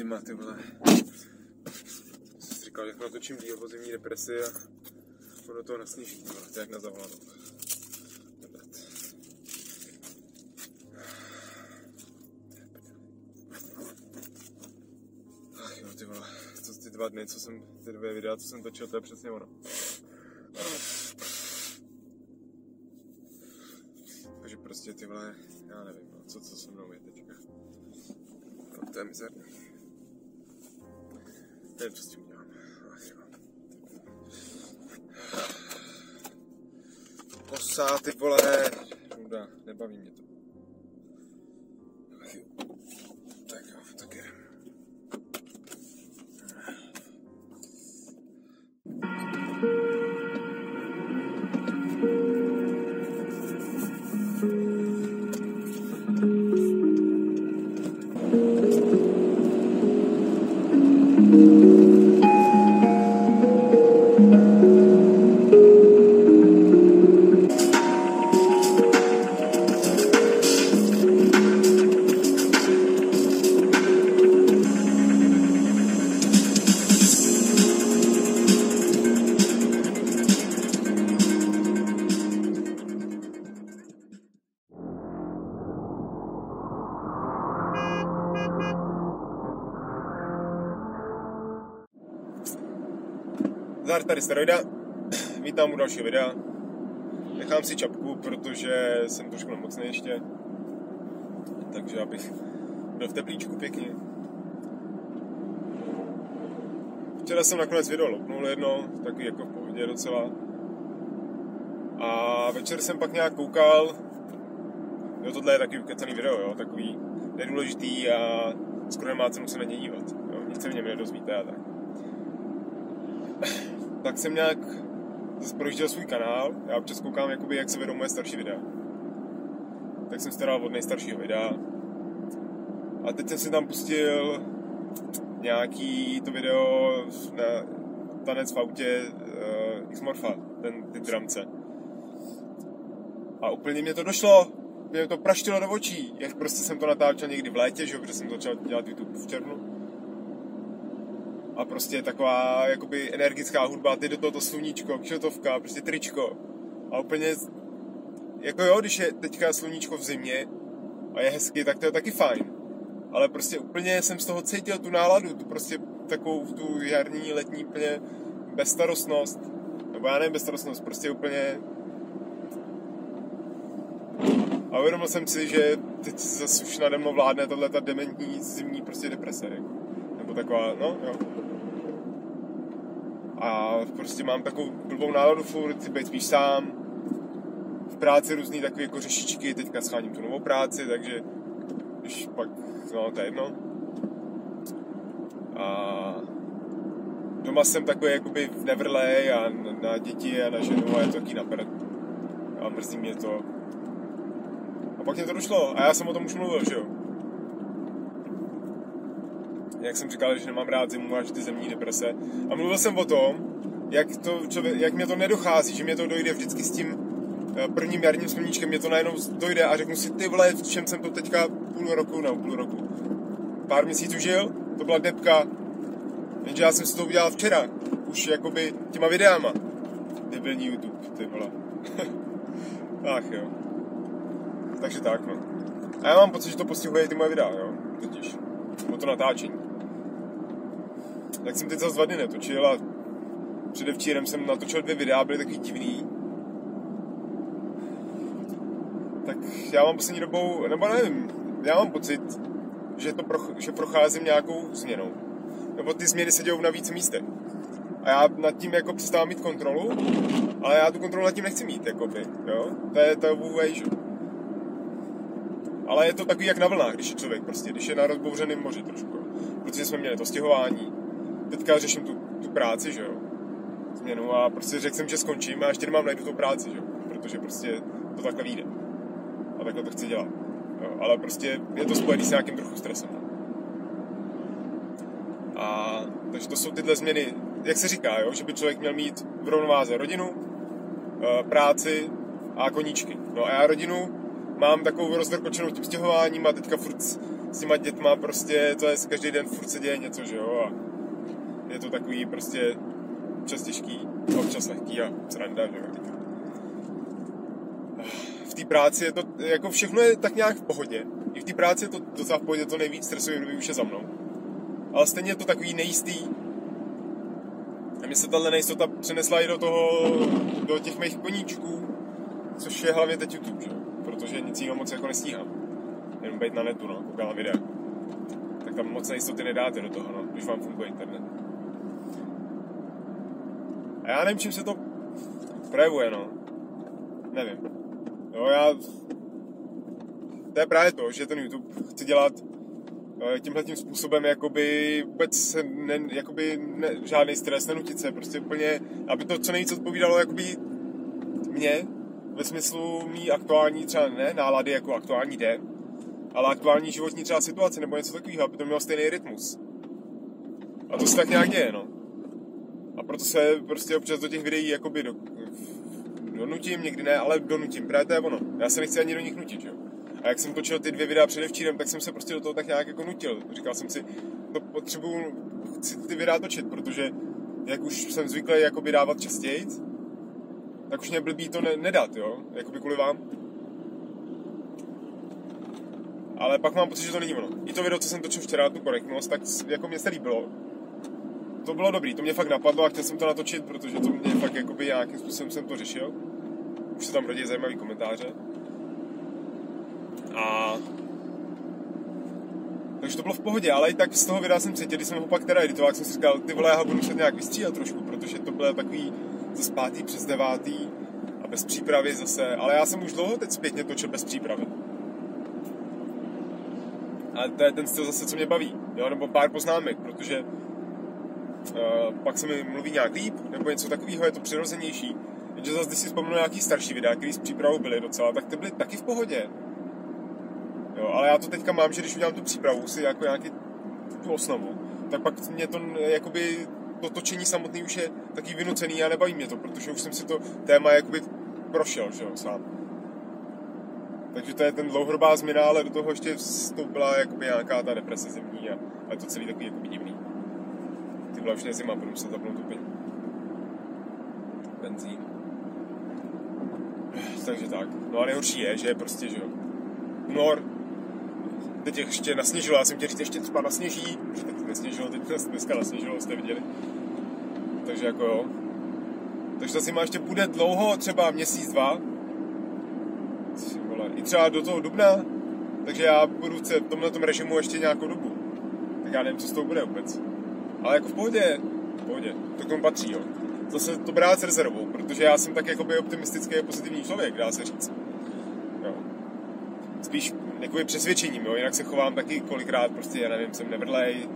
zima, ty vole. Jsem si říkal, že natočím díl o zimní depresi a ono toho nasněží, vole, to jak na zavolanou. Ty ty dva dny, co jsem, ty dvě videa, co jsem točil, to je přesně ono. Takže prostě ty vole, já nevím, no, co, co se mnou je teďka. No, to je mizerný. Nevím, co s tím dělám. Ach jo. Kosa, ty vole. Nuda, nebaví mě to. Jo. Tak jo, tak je. Zdar tady Steroida, vítám u dalšího videa. Nechám si čapku, protože jsem trošku nemocný ještě. Takže abych byl v teplíčku pěkně. Včera jsem nakonec video lopnul jedno, taky jako v pohodě docela. A večer jsem pak nějak koukal, jo tohle je taky ukecaný video, jo, takový nedůležitý a skoro nemá cenu se na něj dívat. Jo, nic se v něm nedozvíte a tak tak jsem nějak zase projížděl svůj kanál, já občas koukám, jakoby, jak se vedou moje starší videa. Tak jsem staral od nejstaršího videa. A teď jsem si tam pustil nějaký to video na tanec v autě uh, X-Morfa, ten, ty dramce. A úplně mě to došlo, mě to praštilo do očí, jak prostě jsem to natáčel někdy v létě, že jo, protože jsem začal dělat YouTube v červnu a prostě taková jakoby energická hudba, ty do toho to sluníčko, kšotovka, prostě tričko. A úplně, jako jo, když je teďka sluníčko v zimě a je hezky, tak to je taky fajn. Ale prostě úplně jsem z toho cítil tu náladu, tu prostě takovou tu jarní, letní úplně bezstarostnost. Nebo já nevím bezstarostnost, prostě úplně... A uvědomil jsem si, že teď zase už nade mnou vládne tahle ta dementní zimní prostě deprese. Jako. Nebo taková, no jo, a prostě mám takovou blbou náladu furt, chci být spíš sám. V práci různý takové jako řešičky, teďka scháním tu novou práci, takže když pak, no to je jedno. A doma jsem takový jakoby v Neverlay a na děti a na ženu a je to taky na prd. A mrzí mě to. A pak mě to došlo a já jsem o tom už mluvil, že jo jak jsem říkal, že nemám rád zimu až ty zemní deprese. A mluvil jsem o tom, jak, to člověk, jak mě to nedochází, že mě to dojde vždycky s tím eh, prvním jarním sluníčkem, mě to najednou dojde a řeknu si, ty vole, v čem jsem to teďka půl roku, nebo půl roku, pár měsíců žil, to byla depka, jenže já jsem si to udělal včera, už jakoby těma videama. Debilní YouTube, ty vole. Ach jo. Takže tak, no. A já mám pocit, že to postihuje i ty moje videa, jo, totiž. O to natáčení tak jsem teď za dva dny netočil a předevčírem jsem natočil dvě videa, byly takový divný. Tak já mám poslední dobou, nebo nevím, já mám pocit, že, to proch, že procházím nějakou změnou. Nebo ty změny se dějou na víc místech. A já nad tím jako přestávám mít kontrolu, ale já tu kontrolu nad tím nechci mít, jakoby, jo? To je to way, že? Ale je to takový jak na vlnách, když je člověk prostě, když je na rozbouřeném moři trošku. Protože jsme měli to stěhování, teďka řeším tu, tu práci, že jo, změnu a prostě řekl jsem, že skončím a ještě nemám najdu tu práci, že jo, protože prostě to takhle vyjde. A takhle to chci dělat. Jo, ale prostě je to spojený s nějakým trochu stresem. A takže to jsou tyhle změny, jak se říká, jo, že by člověk měl mít v rovnováze rodinu, eh, práci a koníčky. No a já rodinu mám takovou rozdrkočenou tím stěhováním a teďka furt s těma dětma prostě, to je každý den furt se děje něco, že jo, a je to takový prostě občas těžký, občas lehký a sranda, že jo. V té práci je to, jako všechno je tak nějak v pohodě. I v té práci je to docela v pohodě, to nejvíc stresuje, kdyby už je za mnou. Ale stejně je to takový nejistý. A mi se tahle nejistota přenesla i do toho, do těch mých koníčků, což je hlavně teď YouTube, že? protože nic jiného moc jako nestíhám. Jenom být na netu, no, videa. Tak tam moc nejistoty nedáte do toho, no, když vám funguje internet. Já nevím, čím se to projevuje, no. Nevím. Jo, já... To je právě to, že ten YouTube chce dělat eh, tímhle tím způsobem jakoby vůbec ne, jakoby ne, žádný stres, nenutit se, prostě úplně, aby to co nejvíc odpovídalo jakoby mě, ve smyslu mý aktuální třeba ne nálady jako aktuální den, ale aktuální životní třeba situace nebo něco takového, aby to mělo stejný rytmus. A to se tak nějak děje, no. A proto se prostě občas do těch videí jakoby do, donutím, někdy ne, ale donutím. Právě to je ono. Já se nechci ani do nich nutit, jo. A jak jsem točil ty dvě videa předevčírem, tak jsem se prostě do toho tak nějak jako nutil. Říkal jsem si, to potřebuju, chci ty videa točit, protože jak už jsem zvyklý jakoby dávat častěji, tak už mě blbý to ne, nedat, jo, jakoby kvůli vám. Ale pak mám pocit, že to není ono. I to video, co jsem točil včera, tu korektnost, tak jako mě se líbilo. To bylo dobrý, to mě fakt napadlo a chtěl jsem to natočit, protože to mě fakt jakoby nějakým způsobem jsem to řešil. Už se tam rodí zajímavý komentáře. A takže to bylo v pohodě, ale i tak z toho videa jsem cítil, když jsem ho pak teda editoval, jsem si říkal, ty vole, já ho budu muset nějak vystříhat trošku, protože to bylo takový z pátý přes devátý a bez přípravy zase, ale já jsem už dlouho teď zpětně točil bez přípravy. A to je ten styl zase, co mě baví, jo, nebo pár poznámek, protože pak se mi mluví nějak líp, nebo něco takového, je to přirozenější. Jenže zase, když si vzpomenu nějaký starší videa, které s přípravou byly docela, tak ty byly taky v pohodě. Jo, ale já to teďka mám, že když udělám tu přípravu, si jako nějaký tu osnovu, tak pak mě to jakoby to točení samotný už je taky vynucený a nebaví mě to, protože už jsem si to téma jakoby prošel, že jo, sám. Takže to je ten dlouhodobá změna, ale do toho ještě vstoupila jakoby nějaká ta deprese zimní a, a je to celý takový jakoby divný. Ty byla už nezima, budu muset zapnout úplně benzín. Takže tak. No a nejhorší je, že prostě, že jo, únor, teď ještě nasněžilo, já jsem chtěl říct, ještě třeba nasněží, že teď nesněžilo, teď dneska nasněžilo, jste viděli. Takže jako jo. Takže to si má ještě bude dlouho, třeba měsíc, dva. Vole, I třeba do toho dubna. Takže já budu v tomhle tom režimu ještě nějakou dobu. Tak já nevím, co s tou bude vůbec. Ale jako v pohodě, v pohodě, to k tomu patří, jo. Zase to brát s rezervou, protože já jsem tak jakoby optimistický a pozitivní člověk, dá se říct. Jo. Spíš jakoby přesvědčením, jo, jinak se chovám taky kolikrát, prostě, já nevím, jsem nevrlej,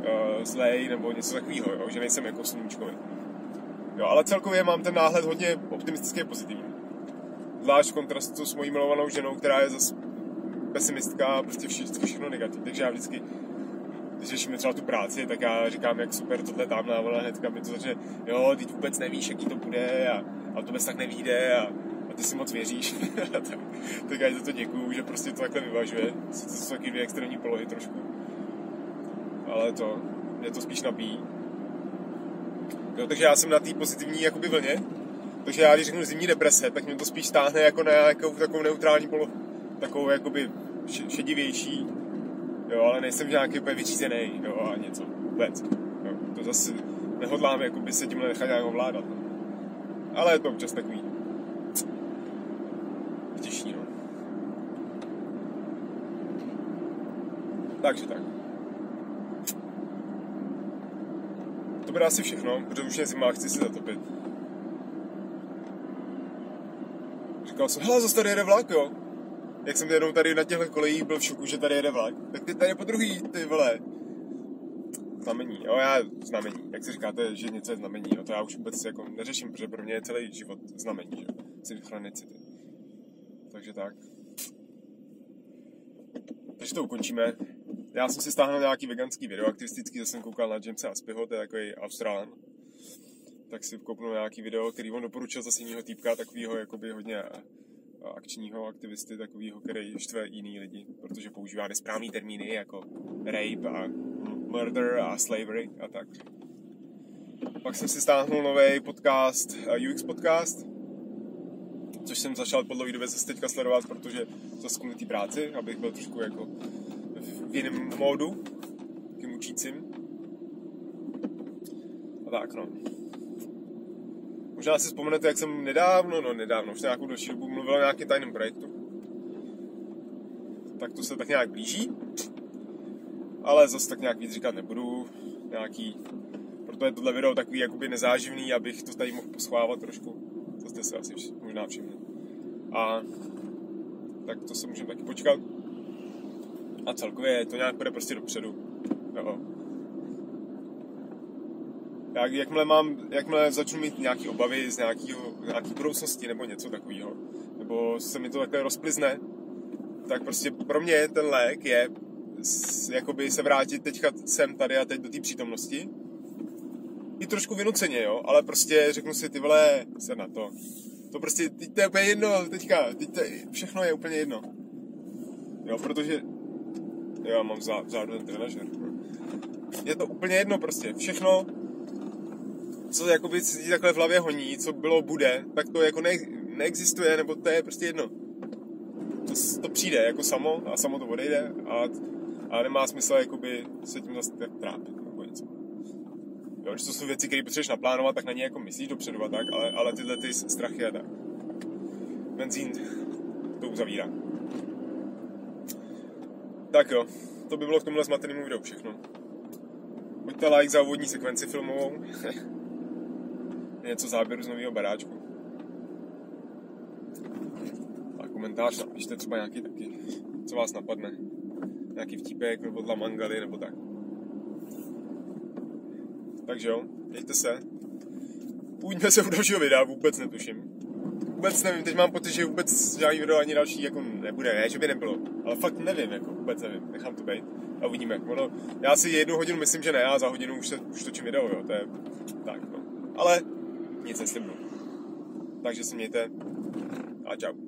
uh, zlej nebo něco takového, jo, že nejsem jako sluníčkový. Jo, ale celkově mám ten náhled hodně optimistický a pozitivní. Zvlášť v kontrastu s mojí milovanou ženou, která je zase pesimistka a prostě vždycky všechno negativní. Takže já vždycky, když řešíme třeba tu práci, tak já říkám, jak super tohle tam a ona hnedka mi to začne, jo, ty vůbec nevíš, jaký to bude a, a to bez tak nevíde a, a ty si moc věříš. tak, tak já za to děkuju, že prostě to takhle vyvažuje. To jsou taky dvě extrémní polohy trošku. Ale to, mě to spíš nabíjí. Jo, takže já jsem na té pozitivní jakoby vlně. Takže já, když řeknu zimní deprese, tak mě to spíš stáhne jako na nějakou takovou neutrální polohu. Takovou jakoby šedivější. Jo, ale nejsem nějaký úplně vyřízený, jo, a něco. Vůbec. Jo, to zase nehodlám jakoby se tímhle nechat nějak ovládat. Ale je to občas takový těžší, no. Takže tak. To bude asi všechno, protože už je zima, chci si zatopit. Říkal jsem, hele, zase tady jede vlak, jo. Jak jsem jednou tady na těchto kolejích byl v šoku, že tady jede vlak. Tak ty tady po druhý, ty vole. Znamení, jo, já znamení. Jak si říkáte, že něco je znamení, jo, to já už vůbec jako neřeším, protože pro mě je celý život znamení, že? Synchronicity. Takže tak. Takže to ukončíme. Já jsem si stáhnul nějaký veganský video aktivistický, zase jsem koukal na Jamesa Aspiho, to je takový Australán. Tak si kouknu nějaký video, který on doporučil zase jiného týpka, takového jakoby hodně akčního aktivisty, takovýho, který štve jiný lidi, protože používá nesprávný termíny jako rape a murder a slavery a tak. Pak jsem si stáhnul nový podcast, UX podcast, což jsem začal po dlouhé době zase teďka sledovat, protože zase kvůli práci, abych byl trošku jako v jiném módu, takým učícím. A tak no. Možná si vzpomenete, jak jsem nedávno, no nedávno, už nějakou další dobu mluvil o nějakém tajném projektu. Tak to se tak nějak blíží. Ale zase tak nějak víc říkat nebudu. Nějaký, proto je tohle video takový jakoby nezáživný, abych to tady mohl poschvávat trošku. To jste se asi možná všimli. A tak to se můžeme taky počkat. A celkově to nějak bude prostě dopředu. Jo jak, jakmile, mám, jakmile začnu mít nějaké obavy z nějakého, nějaký budoucnosti nebo něco takového, nebo se mi to takhle rozplizne, tak prostě pro mě ten lék je jakoby se vrátit teďka sem tady a teď do té přítomnosti. I trošku vynuceně, jo, ale prostě řeknu si, ty vole, se na to. To prostě, teď to je úplně jedno, teďka, teď to, všechno je úplně jedno. Jo, protože, jo, mám vzadu ten trenažer. Je to úplně jedno prostě, všechno co jakoby si takhle v hlavě honí, co bylo, bude, tak to jako ne, neexistuje, nebo to je prostě jedno. To, to přijde jako samo a samo to odejde a, a nemá smysl jakoby se tím zase tak trápit nebo něco. Jo, to jsou věci, které potřebuješ naplánovat, tak na ně jako myslíš dopředu a tak, ale, ale tyhle ty strachy a tak. Benzín to uzavírá. Tak jo, to by bylo k tomuhle zmatenému videu všechno. Pojďte like za úvodní sekvenci filmovou. něco záběru z nového baráčku. A komentář napište třeba nějaký taky, co vás napadne. Nějaký vtípek nebo dla mangaly nebo tak. Takže jo, mějte se. Půjdeme se u dalšího videa, vůbec netuším. Vůbec nevím, teď mám pocit, že vůbec žádný video ani další jako nebude, ne, že by nebylo. Ale fakt nevím, jako vůbec nevím, nechám to být a uvidíme. Ono, já si jednu hodinu myslím, že ne, a za hodinu už, se, už točím video, jo, to je tak, no. Ale nic neslibuju. Takže se mějte a čau.